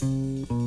Música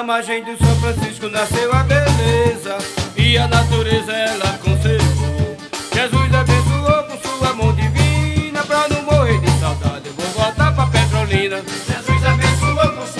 Na margem do São Francisco nasceu a beleza e a natureza ela conservou. Jesus abençoou com sua mão divina pra não morrer de saudade. Eu vou voltar pra Petrolina. Jesus abençoou com sua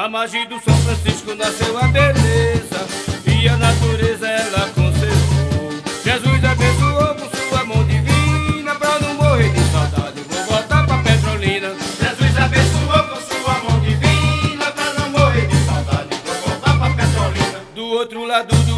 A margem do São Francisco nasceu a beleza e a natureza ela conservou. Jesus abençoou com sua mão divina pra não morrer de saudade. Vou voltar pra Petrolina. Jesus abençoou com sua mão divina pra não morrer de saudade. Vou voltar pra Petrolina. Do outro lado do